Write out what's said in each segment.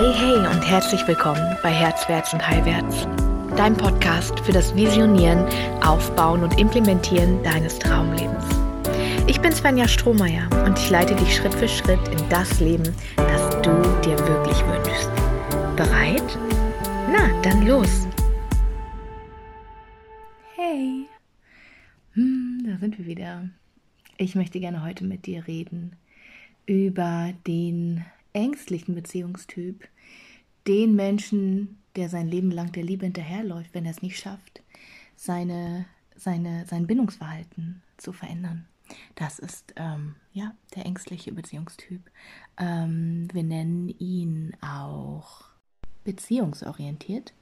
Hey, hey und herzlich willkommen bei Herzwärts und Heilwärts, dein Podcast für das Visionieren, Aufbauen und Implementieren deines Traumlebens. Ich bin Svenja Strohmeier und ich leite dich Schritt für Schritt in das Leben, das du dir wirklich wünschst. Bereit? Na, dann los! Hey, hm, da sind wir wieder. Ich möchte gerne heute mit dir reden über den ängstlichen Beziehungstyp, den Menschen, der sein Leben lang der Liebe hinterherläuft, wenn er es nicht schafft, seine, seine, sein Bindungsverhalten zu verändern. Das ist ähm, ja der ängstliche Beziehungstyp. Ähm, wir nennen ihn auch beziehungsorientiert,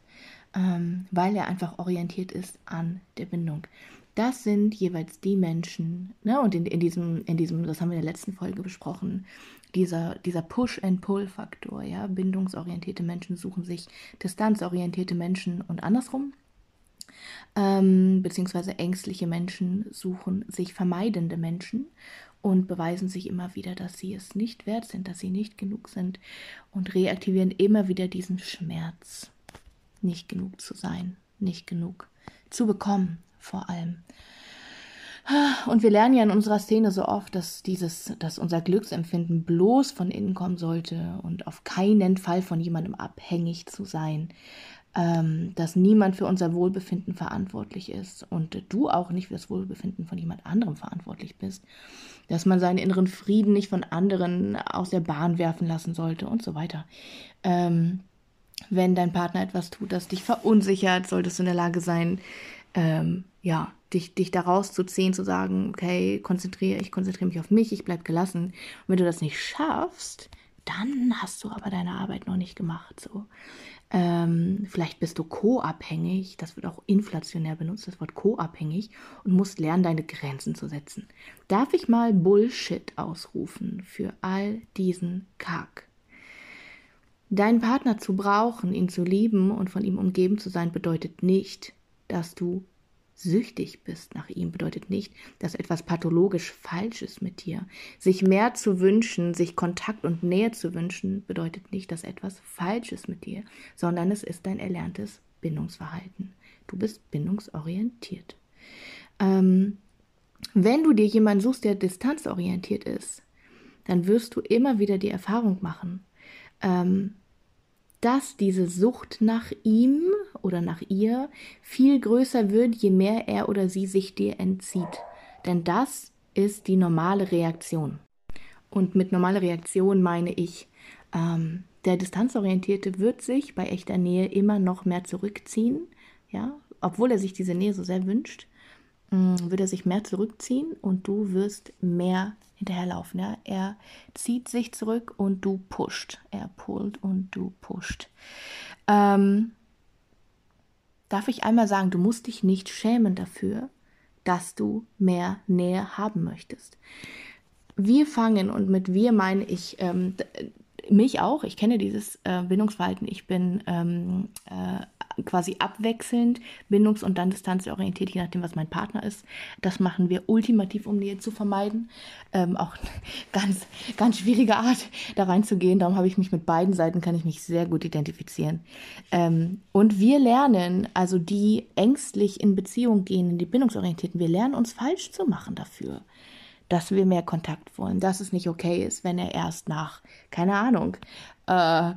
ähm, weil er einfach orientiert ist an der Bindung. Das sind jeweils die Menschen, ne, und in, in, diesem, in diesem, das haben wir in der letzten Folge besprochen, dieser, dieser Push-and-Pull-Faktor, ja, bindungsorientierte Menschen suchen sich distanzorientierte Menschen und andersrum. Ähm, beziehungsweise ängstliche Menschen suchen sich vermeidende Menschen und beweisen sich immer wieder, dass sie es nicht wert sind, dass sie nicht genug sind und reaktivieren immer wieder diesen Schmerz, nicht genug zu sein, nicht genug zu bekommen vor allem. Und wir lernen ja in unserer Szene so oft, dass dieses, dass unser Glücksempfinden bloß von innen kommen sollte und auf keinen Fall von jemandem abhängig zu sein. Ähm, dass niemand für unser Wohlbefinden verantwortlich ist und du auch nicht für das Wohlbefinden von jemand anderem verantwortlich bist. Dass man seinen inneren Frieden nicht von anderen aus der Bahn werfen lassen sollte und so weiter. Ähm, wenn dein Partner etwas tut, das dich verunsichert, solltest du in der Lage sein, ähm, ja, dich, dich da rauszuziehen, zu sagen, okay, konzentriere, ich konzentriere mich auf mich, ich bleibe gelassen. Und wenn du das nicht schaffst, dann hast du aber deine Arbeit noch nicht gemacht. So. Ähm, vielleicht bist du co-abhängig, das wird auch inflationär benutzt, das Wort co-abhängig, und musst lernen, deine Grenzen zu setzen. Darf ich mal Bullshit ausrufen für all diesen Kack? Deinen Partner zu brauchen, ihn zu lieben und von ihm umgeben zu sein, bedeutet nicht, dass du süchtig bist nach ihm, bedeutet nicht, dass etwas pathologisch falsch ist mit dir. Sich mehr zu wünschen, sich Kontakt und Nähe zu wünschen, bedeutet nicht, dass etwas falsch ist mit dir, sondern es ist dein erlerntes Bindungsverhalten. Du bist bindungsorientiert. Ähm, wenn du dir jemanden suchst, der distanzorientiert ist, dann wirst du immer wieder die Erfahrung machen, ähm, dass diese Sucht nach ihm oder nach ihr viel größer wird, je mehr er oder sie sich dir entzieht. Denn das ist die normale Reaktion. Und mit normaler Reaktion meine ich, ähm, der Distanzorientierte wird sich bei echter Nähe immer noch mehr zurückziehen, ja, obwohl er sich diese Nähe so sehr wünscht, mm, wird er sich mehr zurückziehen und du wirst mehr hinterherlaufen. Ja? Er zieht sich zurück und du pusht. Er pullt und du pusht. Ähm, darf ich einmal sagen, du musst dich nicht schämen dafür, dass du mehr Nähe haben möchtest. Wir fangen, und mit wir meine ich ähm, mich auch, ich kenne dieses äh, Bindungsverhalten, ich bin ähm, äh, quasi abwechselnd, bindungs- und dann distanzorientiert, je nachdem, was mein Partner ist. Das machen wir ultimativ, um Nähe zu vermeiden. Ähm, auch ganz, ganz schwierige Art, da reinzugehen. Darum habe ich mich mit beiden Seiten, kann ich mich sehr gut identifizieren. Ähm, und wir lernen, also die ängstlich in Beziehung gehen, die bindungsorientierten, wir lernen uns falsch zu machen dafür dass wir mehr Kontakt wollen, dass es nicht okay ist, wenn er erst nach, keine Ahnung, äh,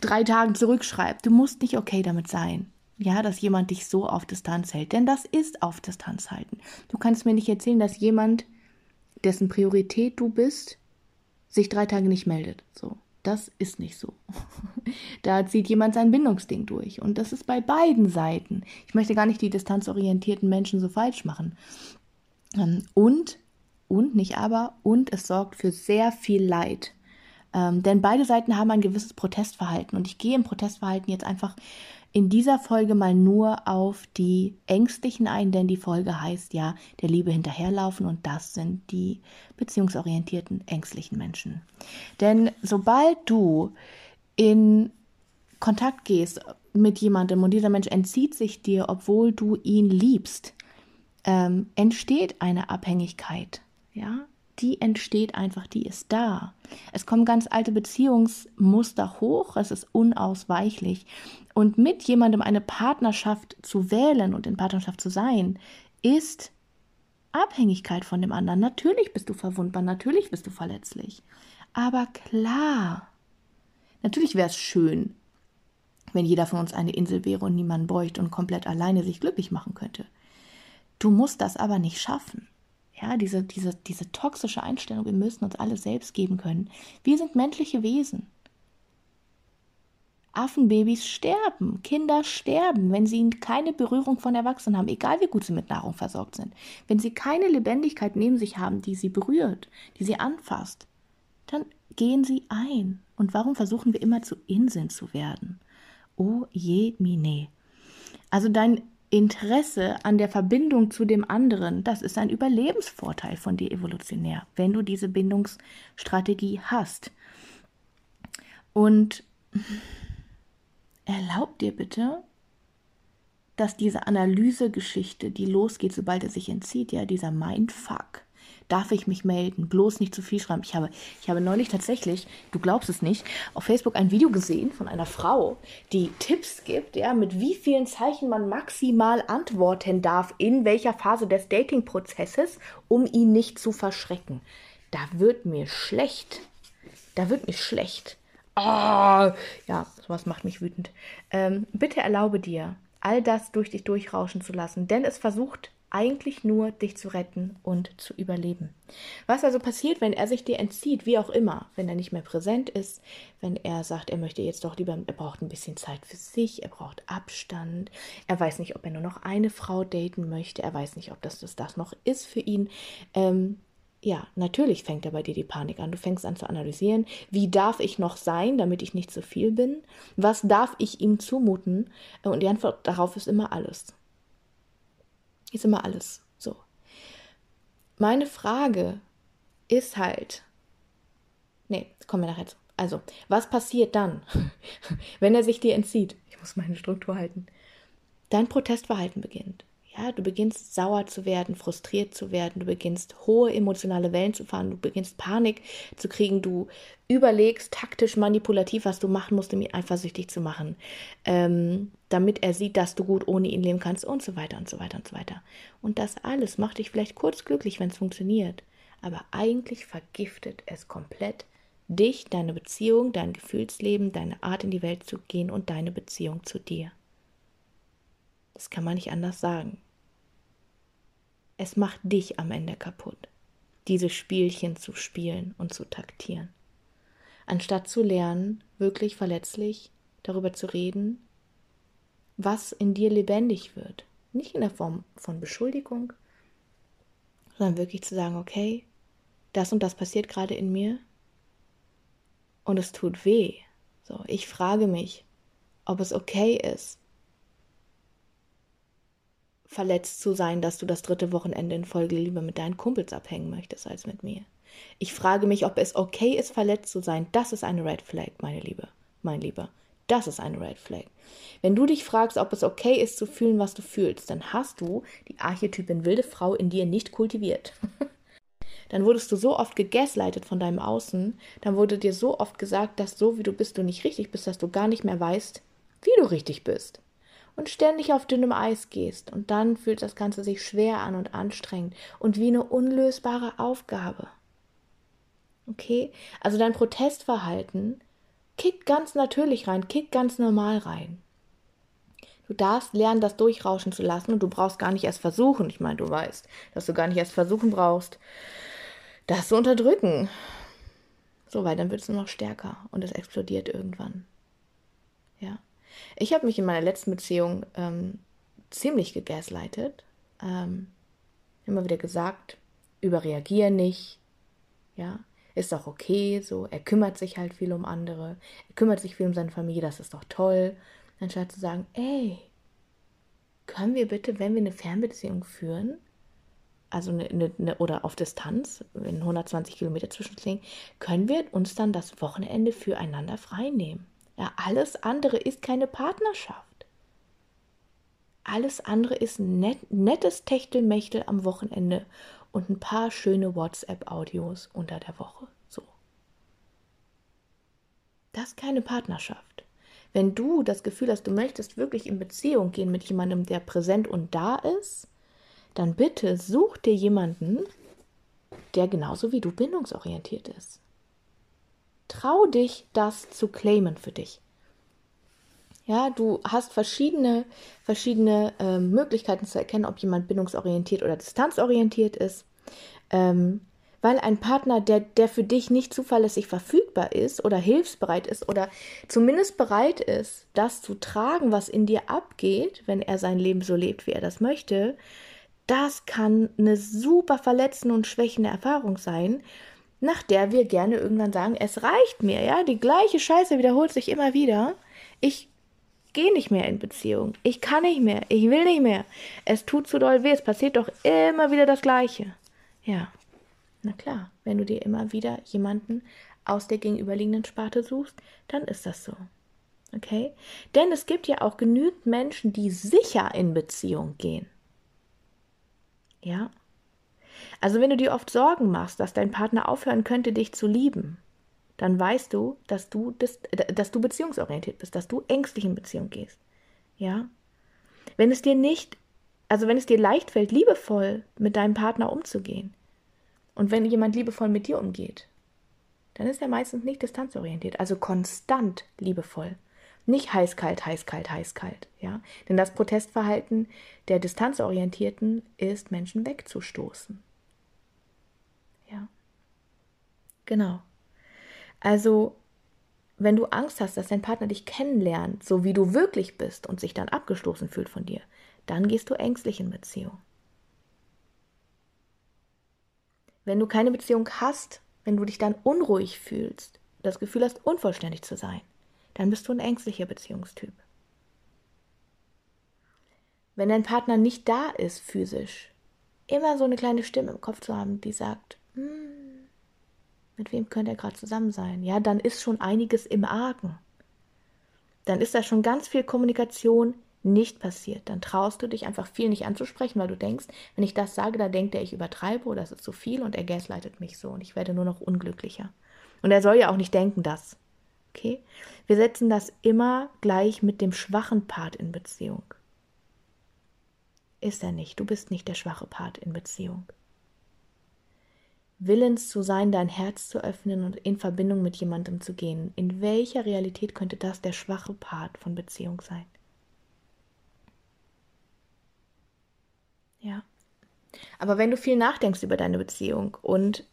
drei Tagen zurückschreibt. Du musst nicht okay damit sein. Ja, dass jemand dich so auf Distanz hält. Denn das ist auf Distanz halten. Du kannst mir nicht erzählen, dass jemand, dessen Priorität du bist, sich drei Tage nicht meldet. So. Das ist nicht so. da zieht jemand sein Bindungsding durch. Und das ist bei beiden Seiten. Ich möchte gar nicht die distanzorientierten Menschen so falsch machen. Ähm, und, und nicht aber, und es sorgt für sehr viel Leid. Ähm, denn beide Seiten haben ein gewisses Protestverhalten. Und ich gehe im Protestverhalten jetzt einfach in dieser Folge mal nur auf die Ängstlichen ein, denn die Folge heißt ja, der Liebe hinterherlaufen und das sind die beziehungsorientierten, ängstlichen Menschen. Denn sobald du in Kontakt gehst mit jemandem und dieser Mensch entzieht sich dir, obwohl du ihn liebst, ähm, entsteht eine Abhängigkeit. Ja, die entsteht einfach, die ist da. Es kommen ganz alte Beziehungsmuster hoch, es ist unausweichlich. Und mit jemandem eine Partnerschaft zu wählen und in Partnerschaft zu sein, ist Abhängigkeit von dem anderen. Natürlich bist du verwundbar, natürlich bist du verletzlich. Aber klar, natürlich wäre es schön, wenn jeder von uns eine Insel wäre und niemand beugt und komplett alleine sich glücklich machen könnte. Du musst das aber nicht schaffen. Ja, diese, diese, diese toxische Einstellung, wir müssen uns alles selbst geben können. Wir sind menschliche Wesen. Affenbabys sterben, Kinder sterben, wenn sie keine Berührung von Erwachsenen haben, egal wie gut sie mit Nahrung versorgt sind. Wenn sie keine Lebendigkeit neben sich haben, die sie berührt, die sie anfasst, dann gehen sie ein. Und warum versuchen wir immer zu Inseln zu werden? Oh je, mine. Also dein Interesse an der Verbindung zu dem anderen, das ist ein Überlebensvorteil von dir evolutionär, wenn du diese Bindungsstrategie hast. Und erlaub dir bitte, dass diese Analysegeschichte, die losgeht, sobald er sich entzieht, ja, dieser Mindfuck, darf ich mich melden, bloß nicht zu viel schreiben. Ich habe, ich habe neulich tatsächlich, du glaubst es nicht, auf Facebook ein Video gesehen von einer Frau, die Tipps gibt, ja, mit wie vielen Zeichen man maximal antworten darf, in welcher Phase des Dating-Prozesses, um ihn nicht zu verschrecken. Da wird mir schlecht. Da wird mir schlecht. Oh, ja, sowas macht mich wütend. Ähm, bitte erlaube dir, all das durch dich durchrauschen zu lassen, denn es versucht eigentlich nur, dich zu retten und zu überleben. Was also passiert, wenn er sich dir entzieht, wie auch immer, wenn er nicht mehr präsent ist, wenn er sagt, er möchte jetzt doch lieber, er braucht ein bisschen Zeit für sich, er braucht Abstand, er weiß nicht, ob er nur noch eine Frau daten möchte, er weiß nicht, ob das das, das noch ist für ihn. Ähm, ja, natürlich fängt er bei dir die Panik an. Du fängst an zu analysieren, wie darf ich noch sein, damit ich nicht zu viel bin? Was darf ich ihm zumuten? Und die Antwort darauf ist immer alles. Ist immer alles so. Meine Frage ist halt, nee, kommen wir nachher zu. Also, was passiert dann, wenn er sich dir entzieht? Ich muss meine Struktur halten. Dein Protestverhalten beginnt. Ja, du beginnst sauer zu werden, frustriert zu werden, du beginnst hohe emotionale Wellen zu fahren, du beginnst Panik zu kriegen, du überlegst taktisch manipulativ, was du machen musst, um ihn eifersüchtig zu machen, ähm, damit er sieht, dass du gut ohne ihn leben kannst und so weiter und so weiter und so weiter. Und das alles macht dich vielleicht kurz glücklich, wenn es funktioniert, aber eigentlich vergiftet es komplett dich, deine Beziehung, dein Gefühlsleben, deine Art in die Welt zu gehen und deine Beziehung zu dir. Das kann man nicht anders sagen. Es macht dich am Ende kaputt, diese Spielchen zu spielen und zu taktieren. Anstatt zu lernen, wirklich verletzlich darüber zu reden, was in dir lebendig wird. Nicht in der Form von Beschuldigung, sondern wirklich zu sagen, okay, das und das passiert gerade in mir und es tut weh. So, ich frage mich, ob es okay ist, verletzt zu sein, dass du das dritte Wochenende in Folge lieber mit deinen Kumpels abhängen möchtest als mit mir. Ich frage mich, ob es okay ist, verletzt zu sein. Das ist eine Red Flag, meine Liebe, mein Lieber. Das ist eine Red Flag. Wenn du dich fragst, ob es okay ist zu fühlen, was du fühlst, dann hast du die Archetypin wilde Frau in dir nicht kultiviert. dann wurdest du so oft gegaslightet von deinem Außen, dann wurde dir so oft gesagt, dass so wie du bist, du nicht richtig bist, dass du gar nicht mehr weißt, wie du richtig bist und ständig auf dünnem Eis gehst. Und dann fühlt das Ganze sich schwer an und anstrengend und wie eine unlösbare Aufgabe. Okay? Also dein Protestverhalten kickt ganz natürlich rein, kickt ganz normal rein. Du darfst lernen, das durchrauschen zu lassen und du brauchst gar nicht erst versuchen. Ich meine, du weißt, dass du gar nicht erst versuchen brauchst, das zu unterdrücken. So, weil dann wird es nur noch stärker und es explodiert irgendwann. Ja. Ich habe mich in meiner letzten Beziehung ähm, ziemlich gegaslightet. Ähm, immer wieder gesagt, überreagier nicht. Ja, ist doch okay, so. Er kümmert sich halt viel um andere. Er kümmert sich viel um seine Familie, das ist doch toll. Anstatt zu sagen, ey, können wir bitte, wenn wir eine Fernbeziehung führen, also eine, eine, eine, oder auf Distanz, wenn 120 Kilometer zwischen uns liegen, können wir uns dann das Wochenende füreinander frei nehmen. Ja, alles andere ist keine Partnerschaft. Alles andere ist net, nettes Techtelmechtel am Wochenende und ein paar schöne WhatsApp-Audios unter der Woche. So. Das ist keine Partnerschaft. Wenn du das Gefühl hast, du möchtest wirklich in Beziehung gehen mit jemandem, der präsent und da ist, dann bitte such dir jemanden, der genauso wie du bindungsorientiert ist. Trau dich, das zu claimen für dich. Ja, du hast verschiedene, verschiedene äh, Möglichkeiten zu erkennen, ob jemand bindungsorientiert oder distanzorientiert ist. Ähm, weil ein Partner, der, der für dich nicht zuverlässig verfügbar ist oder hilfsbereit ist oder zumindest bereit ist, das zu tragen, was in dir abgeht, wenn er sein Leben so lebt, wie er das möchte, das kann eine super verletzende und schwächende Erfahrung sein, nach der wir gerne irgendwann sagen, es reicht mir, ja, die gleiche Scheiße wiederholt sich immer wieder. Ich gehe nicht mehr in Beziehung. Ich kann nicht mehr. Ich will nicht mehr. Es tut zu doll weh. Es passiert doch immer wieder das Gleiche. Ja. Na klar, wenn du dir immer wieder jemanden aus der gegenüberliegenden Sparte suchst, dann ist das so. Okay? Denn es gibt ja auch genügend Menschen, die sicher in Beziehung gehen. Ja? Also wenn du dir oft Sorgen machst, dass dein Partner aufhören könnte, dich zu lieben, dann weißt du, dass du, das, dass du beziehungsorientiert bist, dass du ängstlich in Beziehung gehst. Ja? Wenn es dir nicht, also wenn es dir leicht fällt, liebevoll mit deinem Partner umzugehen und wenn jemand liebevoll mit dir umgeht, dann ist er meistens nicht distanzorientiert, also konstant liebevoll. Nicht heiß-kalt, heiß-kalt, heiß-kalt, ja? Denn das Protestverhalten der Distanzorientierten ist, Menschen wegzustoßen. Ja. Genau. Also, wenn du Angst hast, dass dein Partner dich kennenlernt, so wie du wirklich bist und sich dann abgestoßen fühlt von dir, dann gehst du ängstlich in Beziehung. Wenn du keine Beziehung hast, wenn du dich dann unruhig fühlst, das Gefühl hast, unvollständig zu sein, dann bist du ein ängstlicher Beziehungstyp. Wenn dein Partner nicht da ist physisch, immer so eine kleine Stimme im Kopf zu haben, die sagt, hm, mit wem könnte er gerade zusammen sein? Ja, dann ist schon einiges im Argen. Dann ist da schon ganz viel Kommunikation nicht passiert. Dann traust du dich einfach viel nicht anzusprechen, weil du denkst, wenn ich das sage, dann denkt er, ich übertreibe oder es ist zu viel und er gaslightet mich so und ich werde nur noch unglücklicher. Und er soll ja auch nicht denken, dass. Okay? Wir setzen das immer gleich mit dem schwachen Part in Beziehung. Ist er nicht. Du bist nicht der schwache Part in Beziehung willens zu sein, dein Herz zu öffnen und in Verbindung mit jemandem zu gehen. In welcher Realität könnte das der schwache Part von Beziehung sein? Ja. Aber wenn du viel nachdenkst über deine Beziehung und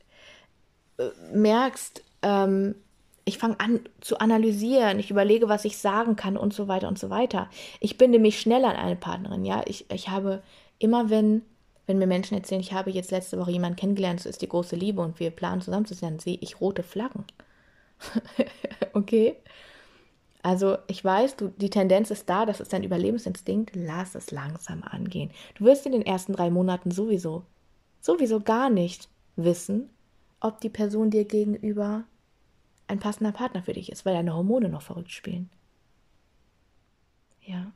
äh, merkst, ähm, ich fange an zu analysieren, ich überlege, was ich sagen kann und so weiter und so weiter. Ich binde mich schnell an eine Partnerin, ja. Ich, ich habe immer, wenn wenn mir Menschen erzählen, ich habe jetzt letzte Woche jemanden kennengelernt, es ist die große Liebe und wir planen zusammen zu sein, sehe ich rote Flaggen. okay? Also ich weiß, du, die Tendenz ist da, das ist dein Überlebensinstinkt, lass es langsam angehen. Du wirst in den ersten drei Monaten sowieso, sowieso gar nicht wissen, ob die Person dir gegenüber ein passender Partner für dich ist, weil deine Hormone noch verrückt spielen. Ja.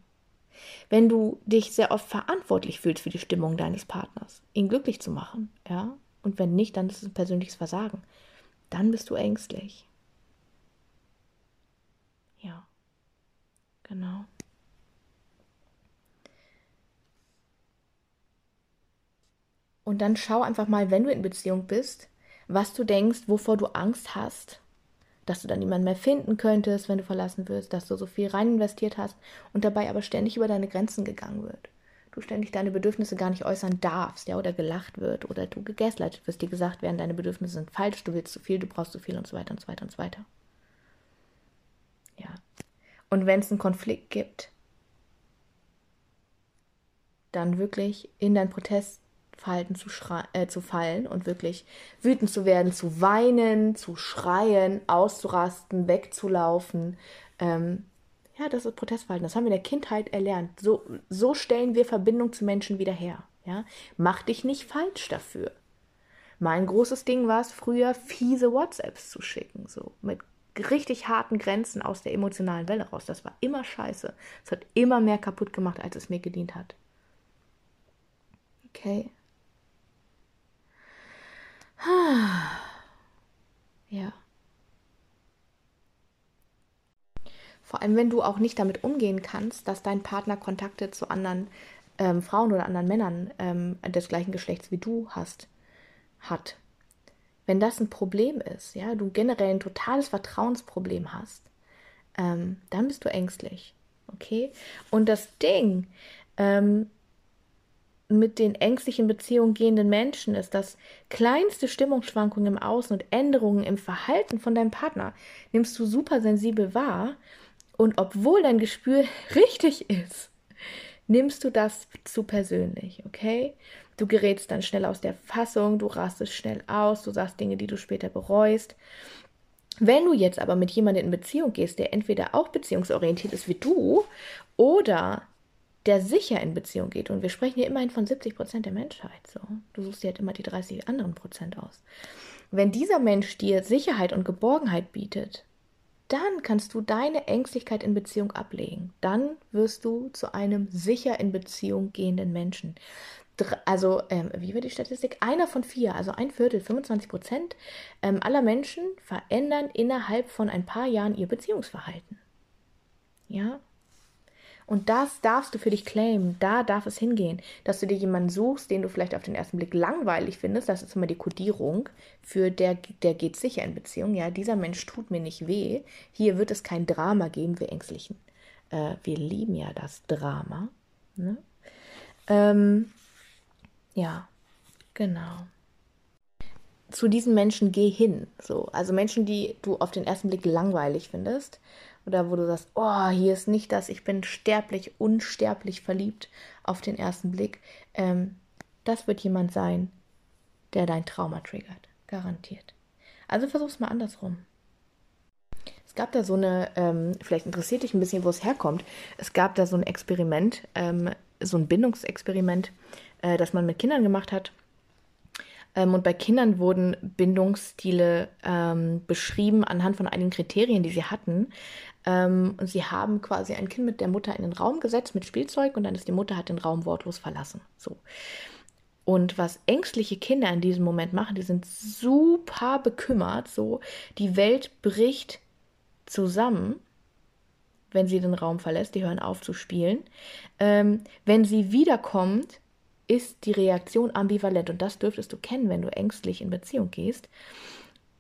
Wenn du dich sehr oft verantwortlich fühlst für die Stimmung deines Partners, ihn glücklich zu machen, ja, und wenn nicht, dann ist es ein persönliches Versagen, dann bist du ängstlich. Ja, genau. Und dann schau einfach mal, wenn du in Beziehung bist, was du denkst, wovor du Angst hast dass du dann niemanden mehr finden könntest, wenn du verlassen wirst, dass du so viel rein investiert hast und dabei aber ständig über deine Grenzen gegangen wird. Du ständig deine Bedürfnisse gar nicht äußern darfst, ja, oder gelacht wird oder du gegaslightet wirst, dir gesagt werden, deine Bedürfnisse sind falsch, du willst zu viel, du brauchst zu viel und so weiter und so weiter und so weiter. Ja. Und wenn es einen Konflikt gibt, dann wirklich in dein Protest Verhalten zu, äh, zu fallen und wirklich wütend zu werden, zu weinen, zu schreien, auszurasten, wegzulaufen. Ähm, ja, das ist Protestverhalten. Das haben wir in der Kindheit erlernt. So, so stellen wir Verbindung zu Menschen wieder her. Ja? Mach dich nicht falsch dafür. Mein großes Ding war es früher, fiese WhatsApps zu schicken, so mit richtig harten Grenzen aus der emotionalen Welle raus. Das war immer scheiße. Es hat immer mehr kaputt gemacht, als es mir gedient hat. Okay. Ja. Vor allem, wenn du auch nicht damit umgehen kannst, dass dein Partner Kontakte zu anderen ähm, Frauen oder anderen Männern ähm, des gleichen Geschlechts wie du hast, hat. Wenn das ein Problem ist, ja, du generell ein totales Vertrauensproblem hast, ähm, dann bist du ängstlich. Okay? Und das Ding ähm, mit den ängstlichen Beziehungen gehenden Menschen ist, dass kleinste Stimmungsschwankungen im Außen und Änderungen im Verhalten von deinem Partner nimmst du super sensibel wahr und obwohl dein Gespür richtig ist, nimmst du das zu persönlich, okay? Du gerätst dann schnell aus der Fassung, du rastest schnell aus, du sagst Dinge, die du später bereust. Wenn du jetzt aber mit jemandem in Beziehung gehst, der entweder auch beziehungsorientiert ist wie du oder der sicher in Beziehung geht, und wir sprechen hier immerhin von 70 Prozent der Menschheit, so. Du suchst dir halt immer die 30 anderen Prozent aus. Wenn dieser Mensch dir Sicherheit und Geborgenheit bietet, dann kannst du deine Ängstlichkeit in Beziehung ablegen. Dann wirst du zu einem sicher in Beziehung gehenden Menschen. Also, ähm, wie war die Statistik? Einer von vier, also ein Viertel, 25 Prozent ähm, aller Menschen verändern innerhalb von ein paar Jahren ihr Beziehungsverhalten. Ja, und das darfst du für dich claimen. Da darf es hingehen. Dass du dir jemanden suchst, den du vielleicht auf den ersten Blick langweilig findest. Das ist immer die Kodierung für der, der geht sicher in Beziehung. Ja, dieser Mensch tut mir nicht weh. Hier wird es kein Drama geben, wir Ängstlichen. Äh, wir lieben ja das Drama. Ne? Ähm, ja, genau zu diesen Menschen geh hin. So, also Menschen, die du auf den ersten Blick langweilig findest oder wo du sagst, oh, hier ist nicht das, ich bin sterblich, unsterblich verliebt auf den ersten Blick. Ähm, das wird jemand sein, der dein Trauma triggert, garantiert. Also versuch's mal andersrum. Es gab da so eine, ähm, vielleicht interessiert dich ein bisschen, wo es herkommt. Es gab da so ein Experiment, ähm, so ein Bindungsexperiment, äh, das man mit Kindern gemacht hat ähm, und bei Kindern wurden Bindungsstile ähm, beschrieben anhand von einigen Kriterien, die sie hatten. Ähm, und sie haben quasi ein Kind mit der Mutter in den Raum gesetzt mit Spielzeug und dann ist die Mutter hat den Raum wortlos verlassen. So. Und was ängstliche Kinder in diesem Moment machen, die sind super bekümmert. So, die Welt bricht zusammen, wenn sie den Raum verlässt. Die hören auf zu spielen. Ähm, wenn sie wiederkommt, ist die Reaktion ambivalent. Und das dürftest du kennen, wenn du ängstlich in Beziehung gehst.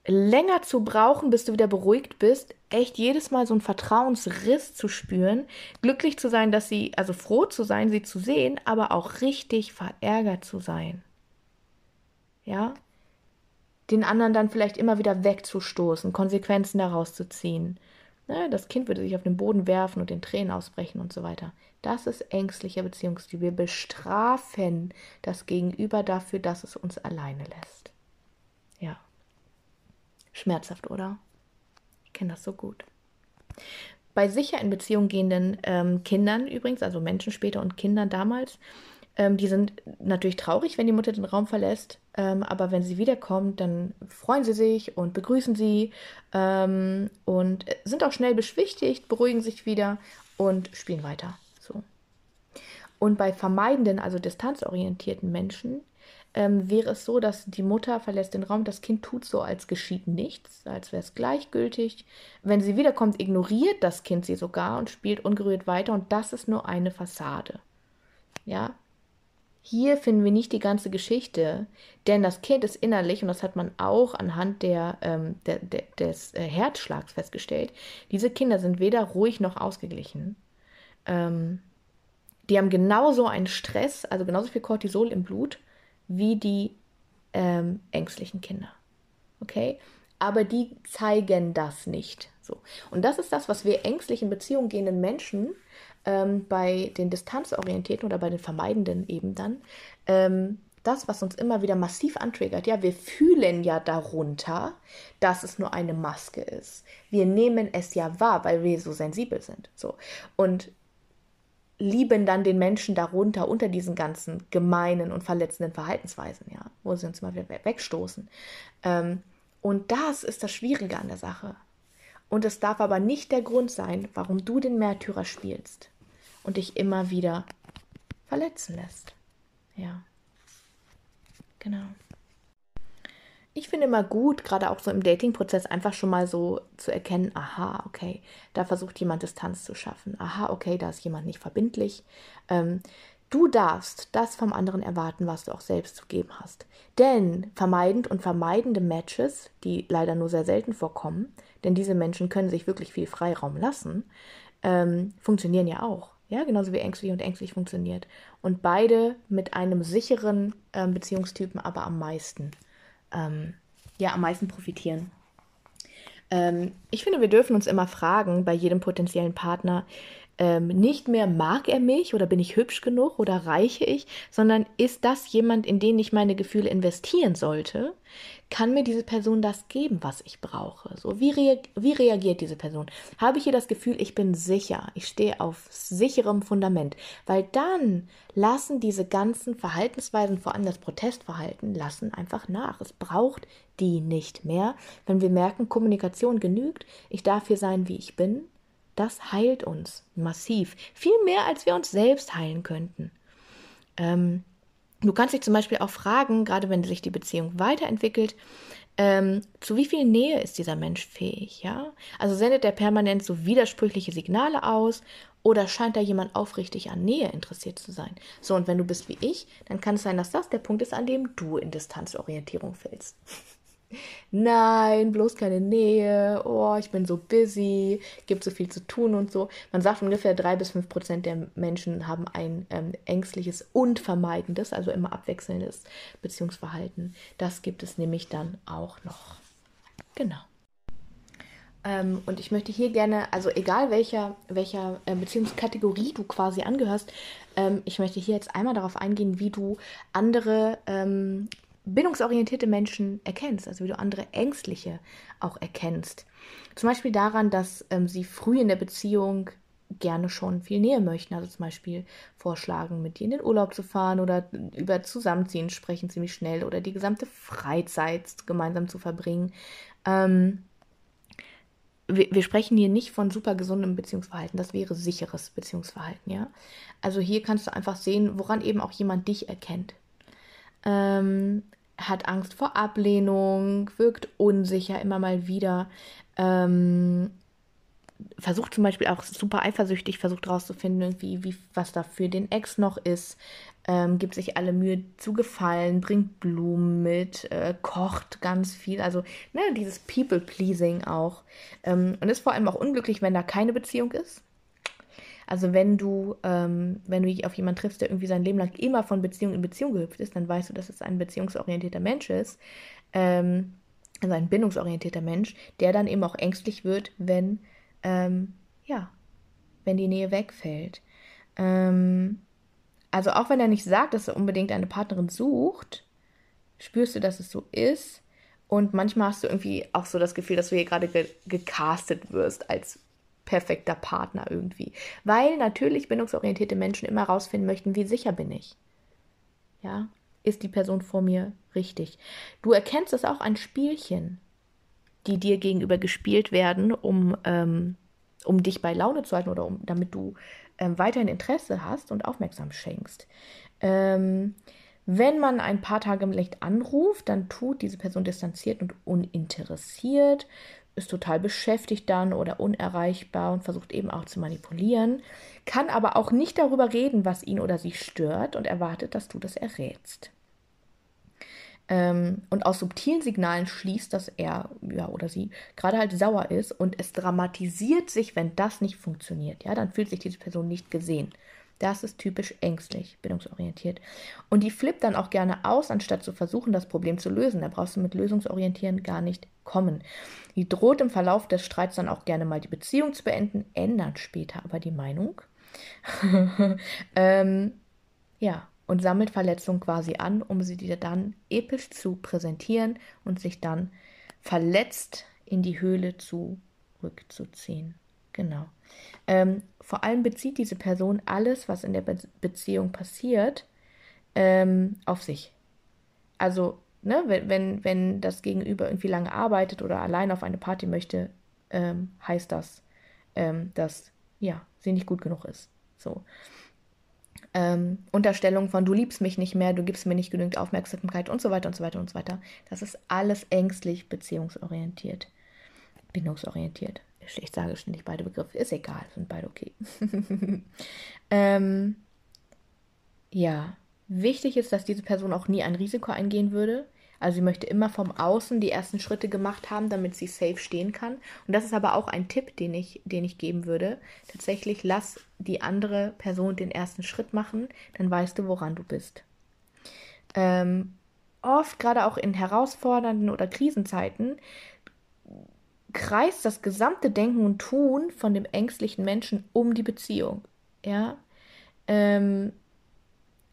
Länger zu brauchen, bis du wieder beruhigt bist, echt jedes Mal so einen Vertrauensriss zu spüren, glücklich zu sein, dass sie, also froh zu sein, sie zu sehen, aber auch richtig verärgert zu sein. Ja? Den anderen dann vielleicht immer wieder wegzustoßen, Konsequenzen daraus zu ziehen. Ne, das Kind würde sich auf den Boden werfen und in Tränen ausbrechen und so weiter. Das ist ängstlicher Beziehungsstil. Wir bestrafen das Gegenüber dafür, dass es uns alleine lässt. Ja. Schmerzhaft, oder? Ich kenne das so gut. Bei sicher in Beziehung gehenden ähm, Kindern übrigens, also Menschen später und Kindern damals, ähm, die sind natürlich traurig, wenn die Mutter den Raum verlässt, ähm, aber wenn sie wiederkommt, dann freuen sie sich und begrüßen sie ähm, und sind auch schnell beschwichtigt, beruhigen sich wieder und spielen weiter. So. Und bei vermeidenden, also distanzorientierten Menschen, ähm, wäre es so, dass die Mutter verlässt den Raum, das Kind tut so, als geschieht nichts, als wäre es gleichgültig. Wenn sie wiederkommt, ignoriert das Kind sie sogar und spielt ungerührt weiter und das ist nur eine Fassade. Ja, hier finden wir nicht die ganze Geschichte, denn das Kind ist innerlich, und das hat man auch anhand der, ähm, der, der des äh, Herzschlags festgestellt, diese Kinder sind weder ruhig noch ausgeglichen. Ähm, die haben genauso einen Stress, also genauso viel Cortisol im Blut, wie die ähm, ängstlichen Kinder. Okay? Aber die zeigen das nicht. So. Und das ist das, was wir ängstlich in Beziehung gehenden Menschen ähm, bei den distanzorientierten oder bei den vermeidenden eben dann, ähm, das, was uns immer wieder massiv antriggert, ja, wir fühlen ja darunter, dass es nur eine Maske ist. Wir nehmen es ja wahr, weil wir so sensibel sind. So. Und lieben dann den Menschen darunter, unter diesen ganzen gemeinen und verletzenden Verhaltensweisen, ja, wo sie uns mal wieder wegstoßen. Ähm, und das ist das Schwierige an der Sache. Und es darf aber nicht der Grund sein, warum du den Märtyrer spielst und dich immer wieder verletzen lässt. Ja. Genau. ich finde immer gut, gerade auch so im Dating-Prozess, einfach schon mal so zu erkennen, aha, okay, da versucht jemand Distanz zu schaffen. Aha, okay, da ist jemand nicht verbindlich. Ähm, du darfst das vom anderen erwarten, was du auch selbst zu geben hast. Denn vermeidend und vermeidende Matches, die leider nur sehr selten vorkommen, denn diese Menschen können sich wirklich viel Freiraum lassen, ähm, funktionieren ja auch. Ja, genauso wie ängstlich und ängstlich funktioniert. Und beide mit einem sicheren ähm, Beziehungstypen aber am meisten ähm, ja am meisten profitieren. Ähm, ich finde, wir dürfen uns immer fragen bei jedem potenziellen Partner, ähm, nicht mehr mag er mich oder bin ich hübsch genug oder reiche ich, sondern ist das jemand, in den ich meine Gefühle investieren sollte? Kann mir diese Person das geben, was ich brauche? So, wie, rea wie reagiert diese Person? Habe ich hier das Gefühl, ich bin sicher, ich stehe auf sicherem Fundament? Weil dann lassen diese ganzen Verhaltensweisen, vor allem das Protestverhalten, lassen einfach nach. Es braucht die nicht mehr. Wenn wir merken, Kommunikation genügt, ich darf hier sein, wie ich bin, das heilt uns massiv. Viel mehr, als wir uns selbst heilen könnten. Ähm, du kannst dich zum Beispiel auch fragen, gerade wenn sich die Beziehung weiterentwickelt, ähm, zu wie viel Nähe ist dieser Mensch fähig, ja? Also sendet er permanent so widersprüchliche Signale aus oder scheint da jemand aufrichtig an Nähe interessiert zu sein? So, und wenn du bist wie ich, dann kann es sein, dass das der Punkt ist, an dem du in Distanzorientierung fällst. Nein, bloß keine Nähe. Oh, ich bin so busy, gibt so viel zu tun und so. Man sagt ungefähr drei bis fünf Prozent der Menschen haben ein ähm, ängstliches und vermeidendes, also immer abwechselndes Beziehungsverhalten. Das gibt es nämlich dann auch noch. Genau. Ähm, und ich möchte hier gerne, also egal welcher, welcher äh, Beziehungskategorie du quasi angehörst, ähm, ich möchte hier jetzt einmal darauf eingehen, wie du andere ähm, bindungsorientierte Menschen erkennst, also wie du andere Ängstliche auch erkennst. Zum Beispiel daran, dass ähm, sie früh in der Beziehung gerne schon viel Nähe möchten. Also zum Beispiel vorschlagen, mit dir in den Urlaub zu fahren oder über Zusammenziehen sprechen ziemlich schnell oder die gesamte Freizeit gemeinsam zu verbringen. Ähm, wir, wir, sprechen hier nicht von super gesundem Beziehungsverhalten, das wäre sicheres Beziehungsverhalten, ja. Also hier kannst du einfach sehen, woran eben auch jemand dich erkennt ähm, hat Angst vor Ablehnung, wirkt unsicher immer mal wieder, ähm, versucht zum Beispiel auch super eifersüchtig, versucht rauszufinden, irgendwie, wie, was da für den Ex noch ist, ähm, gibt sich alle Mühe zu gefallen, bringt Blumen mit, äh, kocht ganz viel, also ne, dieses People-Pleasing auch. Ähm, und ist vor allem auch unglücklich, wenn da keine Beziehung ist. Also wenn du, ähm, wenn du auf jemanden triffst, der irgendwie sein Leben lang immer von Beziehung in Beziehung gehüpft ist, dann weißt du, dass es ein beziehungsorientierter Mensch ist. Ähm, also ein bindungsorientierter Mensch, der dann eben auch ängstlich wird, wenn, ähm, ja, wenn die Nähe wegfällt. Ähm, also auch wenn er nicht sagt, dass er unbedingt eine Partnerin sucht, spürst du, dass es so ist. Und manchmal hast du irgendwie auch so das Gefühl, dass du hier gerade ge gecastet wirst als perfekter Partner irgendwie. Weil natürlich bindungsorientierte Menschen immer herausfinden möchten, wie sicher bin ich. Ja, ist die Person vor mir richtig. Du erkennst es auch an Spielchen, die dir gegenüber gespielt werden, um, ähm, um dich bei Laune zu halten oder um, damit du ähm, weiterhin Interesse hast und aufmerksam schenkst. Ähm, wenn man ein paar Tage im Licht anruft, dann tut diese Person distanziert und uninteressiert ist total beschäftigt dann oder unerreichbar und versucht eben auch zu manipulieren, kann aber auch nicht darüber reden, was ihn oder sie stört und erwartet, dass du das errätst. Ähm, und aus subtilen Signalen schließt, dass er ja, oder sie gerade halt sauer ist und es dramatisiert sich, wenn das nicht funktioniert. Ja, dann fühlt sich diese Person nicht gesehen. Das ist typisch ängstlich, bindungsorientiert. Und die flippt dann auch gerne aus, anstatt zu versuchen, das Problem zu lösen. Da brauchst du mit Lösungsorientieren gar nicht kommen. Die droht im Verlauf des Streits dann auch gerne mal die Beziehung zu beenden, ändert später aber die Meinung. ähm, ja, und sammelt Verletzungen quasi an, um sie dir dann episch zu präsentieren und sich dann verletzt in die Höhle zurückzuziehen. Genau. Ähm, vor allem bezieht diese Person alles, was in der Be Beziehung passiert, ähm, auf sich. Also, ne, wenn, wenn, das Gegenüber irgendwie lange arbeitet oder allein auf eine Party möchte, ähm, heißt das, ähm, dass ja, sie nicht gut genug ist. So. ähm, Unterstellung von du liebst mich nicht mehr, du gibst mir nicht genügend Aufmerksamkeit und so weiter und so weiter und so weiter. Das ist alles ängstlich beziehungsorientiert, bindungsorientiert. Ich sage ständig beide Begriffe, ist egal, sind beide okay. ähm, ja, wichtig ist, dass diese Person auch nie ein Risiko eingehen würde. Also sie möchte immer vom Außen die ersten Schritte gemacht haben, damit sie safe stehen kann. Und das ist aber auch ein Tipp, den ich, den ich geben würde. Tatsächlich lass die andere Person den ersten Schritt machen, dann weißt du, woran du bist. Ähm, oft, gerade auch in herausfordernden oder Krisenzeiten, kreist das gesamte Denken und Tun von dem ängstlichen Menschen um die Beziehung. Ja. Ähm,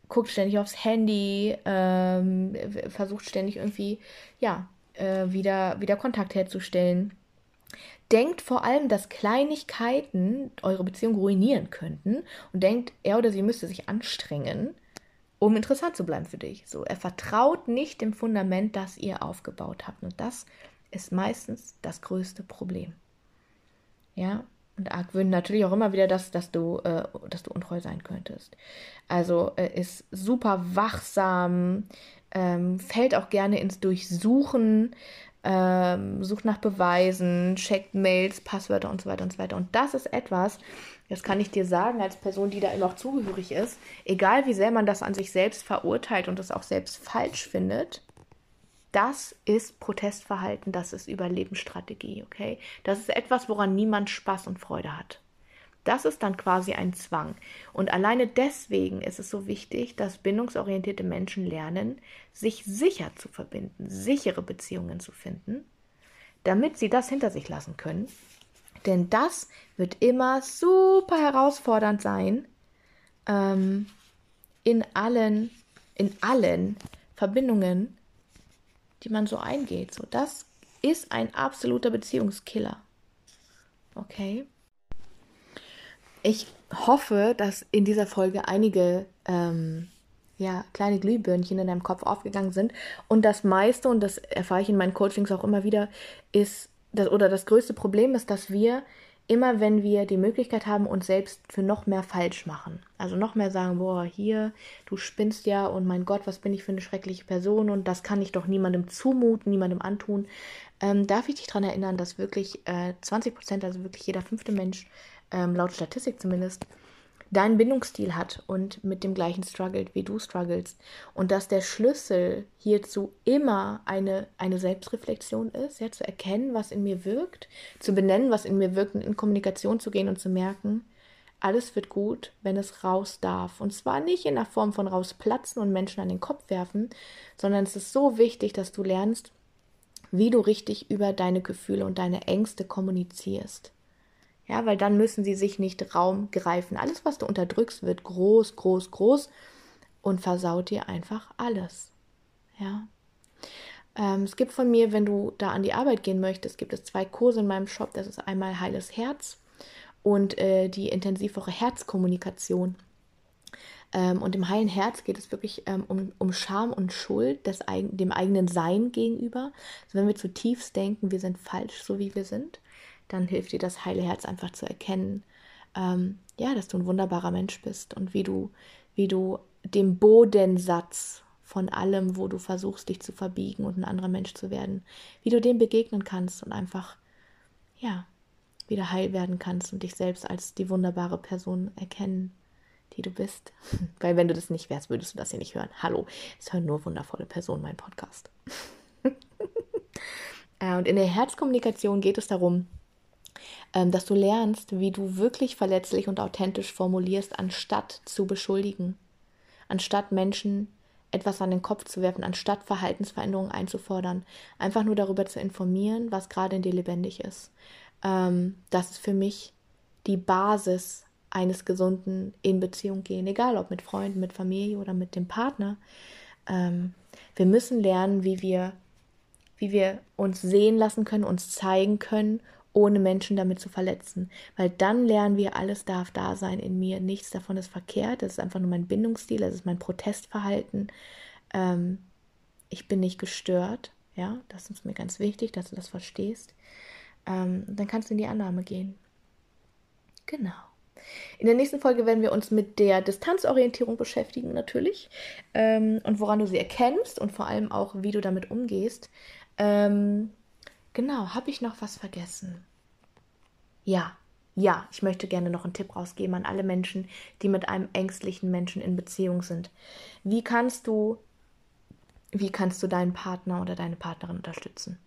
guckt ständig aufs Handy, ähm, versucht ständig irgendwie, ja, äh, wieder, wieder Kontakt herzustellen. Denkt vor allem, dass Kleinigkeiten eure Beziehung ruinieren könnten und denkt, er oder sie müsste sich anstrengen, um interessant zu bleiben für dich. So, er vertraut nicht dem Fundament, das ihr aufgebaut habt. Und das ist meistens das größte Problem. Ja, und Argwöhnen natürlich auch immer wieder das, dass du, äh, dass du untreu sein könntest. Also äh, ist super wachsam, ähm, fällt auch gerne ins Durchsuchen, ähm, sucht nach Beweisen, checkt Mails, Passwörter und so weiter und so weiter. Und das ist etwas, das kann ich dir sagen, als Person, die da immer auch zugehörig ist, egal wie sehr man das an sich selbst verurteilt und das auch selbst falsch findet, das ist Protestverhalten, das ist Überlebensstrategie, okay? Das ist etwas, woran niemand Spaß und Freude hat. Das ist dann quasi ein Zwang. Und alleine deswegen ist es so wichtig, dass bindungsorientierte Menschen lernen, sich sicher zu verbinden, sichere Beziehungen zu finden, damit sie das hinter sich lassen können. Denn das wird immer super herausfordernd sein ähm, in allen, in allen Verbindungen, die man so eingeht. So, das ist ein absoluter Beziehungskiller. Okay? Ich hoffe, dass in dieser Folge einige ähm, ja, kleine Glühbirnchen in deinem Kopf aufgegangen sind. Und das meiste, und das erfahre ich in meinen Coachings auch immer wieder, ist, das, oder das größte Problem ist, dass wir immer wenn wir die Möglichkeit haben, uns selbst für noch mehr falsch machen. Also noch mehr sagen, boah, hier, du spinnst ja und mein Gott, was bin ich für eine schreckliche Person und das kann ich doch niemandem zumuten, niemandem antun. Ähm, darf ich dich daran erinnern, dass wirklich äh, 20 Prozent, also wirklich jeder fünfte Mensch, ähm, laut Statistik zumindest, deinen Bindungsstil hat und mit dem gleichen struggelt, wie du strugglest. Und dass der Schlüssel hierzu immer eine, eine Selbstreflexion ist, ja, zu erkennen, was in mir wirkt, zu benennen, was in mir wirkt, und in Kommunikation zu gehen und zu merken, alles wird gut, wenn es raus darf. Und zwar nicht in der Form von rausplatzen und Menschen an den Kopf werfen, sondern es ist so wichtig, dass du lernst, wie du richtig über deine Gefühle und deine Ängste kommunizierst. Ja, weil dann müssen sie sich nicht Raum greifen. Alles, was du unterdrückst, wird groß, groß, groß und versaut dir einfach alles. Ja. Ähm, es gibt von mir, wenn du da an die Arbeit gehen möchtest, gibt es zwei Kurse in meinem Shop. Das ist einmal Heiles Herz und äh, die Intensivwoche Herzkommunikation. Ähm, und im heilen Herz geht es wirklich ähm, um, um Scham und Schuld des, dem eigenen Sein gegenüber. Also wenn wir zutiefst denken, wir sind falsch, so wie wir sind, dann hilft dir das heile Herz einfach zu erkennen, ähm, ja, dass du ein wunderbarer Mensch bist und wie du, wie du dem Bodensatz von allem, wo du versuchst, dich zu verbiegen und ein anderer Mensch zu werden, wie du dem begegnen kannst und einfach, ja, wieder heil werden kannst und dich selbst als die wunderbare Person erkennen, die du bist. Weil wenn du das nicht wärst, würdest du das hier nicht hören. Hallo, es hören nur wundervolle Personen mein Podcast. Äh, und in der Herzkommunikation geht es darum, dass du lernst, wie du wirklich verletzlich und authentisch formulierst, anstatt zu beschuldigen, anstatt Menschen etwas an den Kopf zu werfen, anstatt Verhaltensveränderungen einzufordern, einfach nur darüber zu informieren, was gerade in dir lebendig ist. Ähm, das ist für mich die Basis eines gesunden in Beziehung gehen, egal ob mit Freunden, mit Familie oder mit dem Partner. Ähm, wir müssen lernen, wie wir, wie wir uns sehen lassen können, uns zeigen können ohne Menschen damit zu verletzen. Weil dann lernen wir, alles darf da sein in mir, nichts davon ist verkehrt, das ist einfach nur mein Bindungsstil, das ist mein Protestverhalten. Ähm, ich bin nicht gestört, ja, das ist mir ganz wichtig, dass du das verstehst. Ähm, dann kannst du in die Annahme gehen. Genau. In der nächsten Folge werden wir uns mit der Distanzorientierung beschäftigen, natürlich. Ähm, und woran du sie erkennst und vor allem auch, wie du damit umgehst. Ähm, genau, habe ich noch was vergessen? Ja, ja, ich möchte gerne noch einen Tipp rausgeben an alle Menschen, die mit einem ängstlichen Menschen in Beziehung sind. Wie kannst du, wie kannst du deinen Partner oder deine Partnerin unterstützen?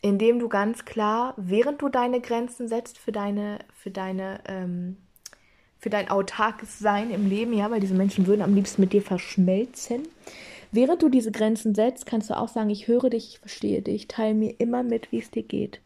Indem du ganz klar, während du deine Grenzen setzt für deine, für deine, ähm, für dein autarkes Sein im Leben, ja, weil diese Menschen würden am liebsten mit dir verschmelzen. Während du diese Grenzen setzt, kannst du auch sagen, ich höre dich, ich verstehe dich, teile mir immer mit, wie es dir geht.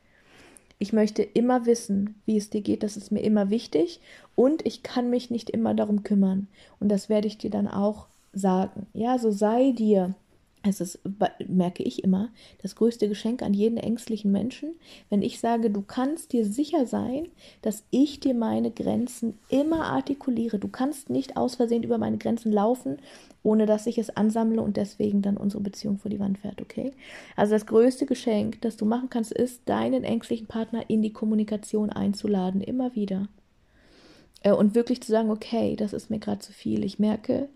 Ich möchte immer wissen, wie es dir geht, das ist mir immer wichtig und ich kann mich nicht immer darum kümmern. Und das werde ich dir dann auch sagen. Ja, so sei dir es ist, merke ich immer, das größte Geschenk an jeden ängstlichen Menschen, wenn ich sage, du kannst dir sicher sein, dass ich dir meine Grenzen immer artikuliere. Du kannst nicht aus Versehen über meine Grenzen laufen, ohne dass ich es ansammle und deswegen dann unsere Beziehung vor die Wand fährt, okay? Also das größte Geschenk, das du machen kannst, ist, deinen ängstlichen Partner in die Kommunikation einzuladen, immer wieder. Äh, und wirklich zu sagen, okay, das ist mir gerade zu viel. Ich merke,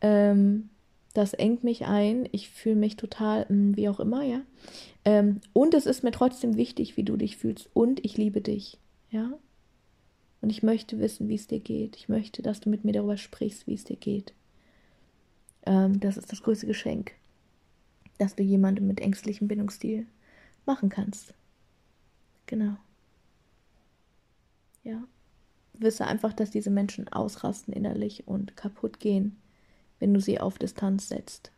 ähm, das engt mich ein, ich fühle mich total, hm, wie auch immer, ja. Ähm, und es ist mir trotzdem wichtig, wie du dich fühlst. Und ich liebe dich, ja. Und ich möchte wissen, wie es dir geht. Ich möchte, dass du mit mir darüber sprichst, wie es dir geht. Ähm, das ist das größte Geschenk, das du jemandem mit ängstlichem Bindungsstil machen kannst. Genau. Ja. Wisse einfach, dass diese Menschen ausrasten innerlich und kaputt gehen wenn du sie auf Distanz setzt.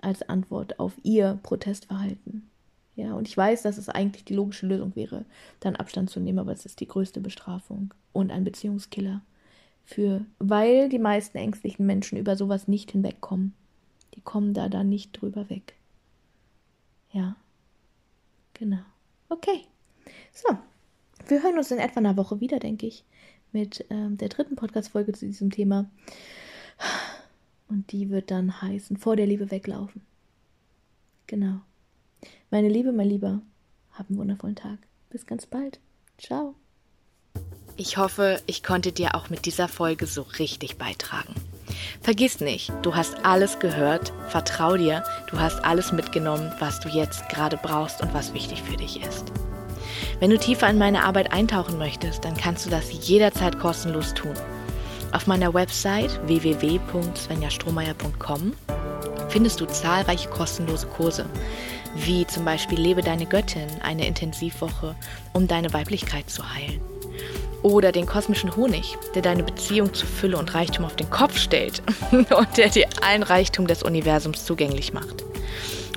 Als Antwort auf ihr Protestverhalten. Ja, und ich weiß, dass es eigentlich die logische Lösung wäre, dann Abstand zu nehmen, aber es ist die größte Bestrafung und ein Beziehungskiller. Für, weil die meisten ängstlichen Menschen über sowas nicht hinwegkommen. Die kommen da dann nicht drüber weg. Ja. Genau. Okay. So. Wir hören uns in etwa einer Woche wieder, denke ich, mit ähm, der dritten Podcast-Folge zu diesem Thema. Und die wird dann heißen, vor der Liebe weglaufen. Genau. Meine Liebe, mein Lieber, hab einen wundervollen Tag. Bis ganz bald. Ciao. Ich hoffe, ich konnte dir auch mit dieser Folge so richtig beitragen. Vergiss nicht, du hast alles gehört, vertrau dir, du hast alles mitgenommen, was du jetzt gerade brauchst und was wichtig für dich ist. Wenn du tiefer in meine Arbeit eintauchen möchtest, dann kannst du das jederzeit kostenlos tun. Auf meiner Website www.svenjastrohmeier.com findest du zahlreiche kostenlose Kurse, wie zum Beispiel Lebe deine Göttin, eine Intensivwoche, um deine Weiblichkeit zu heilen. Oder den kosmischen Honig, der deine Beziehung zu Fülle und Reichtum auf den Kopf stellt und der dir allen Reichtum des Universums zugänglich macht.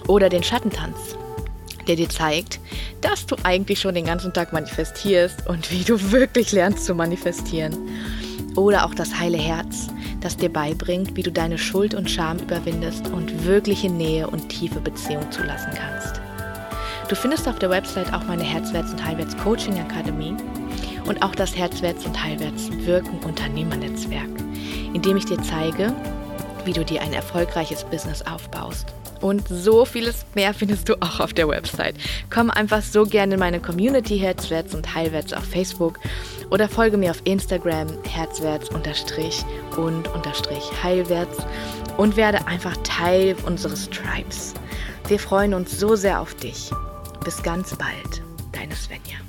Oder den Schattentanz, der dir zeigt, dass du eigentlich schon den ganzen Tag manifestierst und wie du wirklich lernst zu manifestieren. Oder auch das heile Herz, das dir beibringt, wie du deine Schuld und Scham überwindest und wirkliche Nähe und tiefe Beziehung zulassen kannst. Du findest auf der Website auch meine Herzwärts- und Heilwärts Coaching Akademie und auch das Herzwärts- und Heilwärts Wirken Unternehmernetzwerk, in dem ich dir zeige, wie du dir ein erfolgreiches Business aufbaust. Und so vieles mehr findest du auch auf der Website. Komm einfach so gerne in meine Community Herzwärts und Heilwärts auf Facebook oder folge mir auf Instagram herzwärts und unterstrich heilwärts und werde einfach Teil unseres Tribes. Wir freuen uns so sehr auf dich. Bis ganz bald, deine Svenja.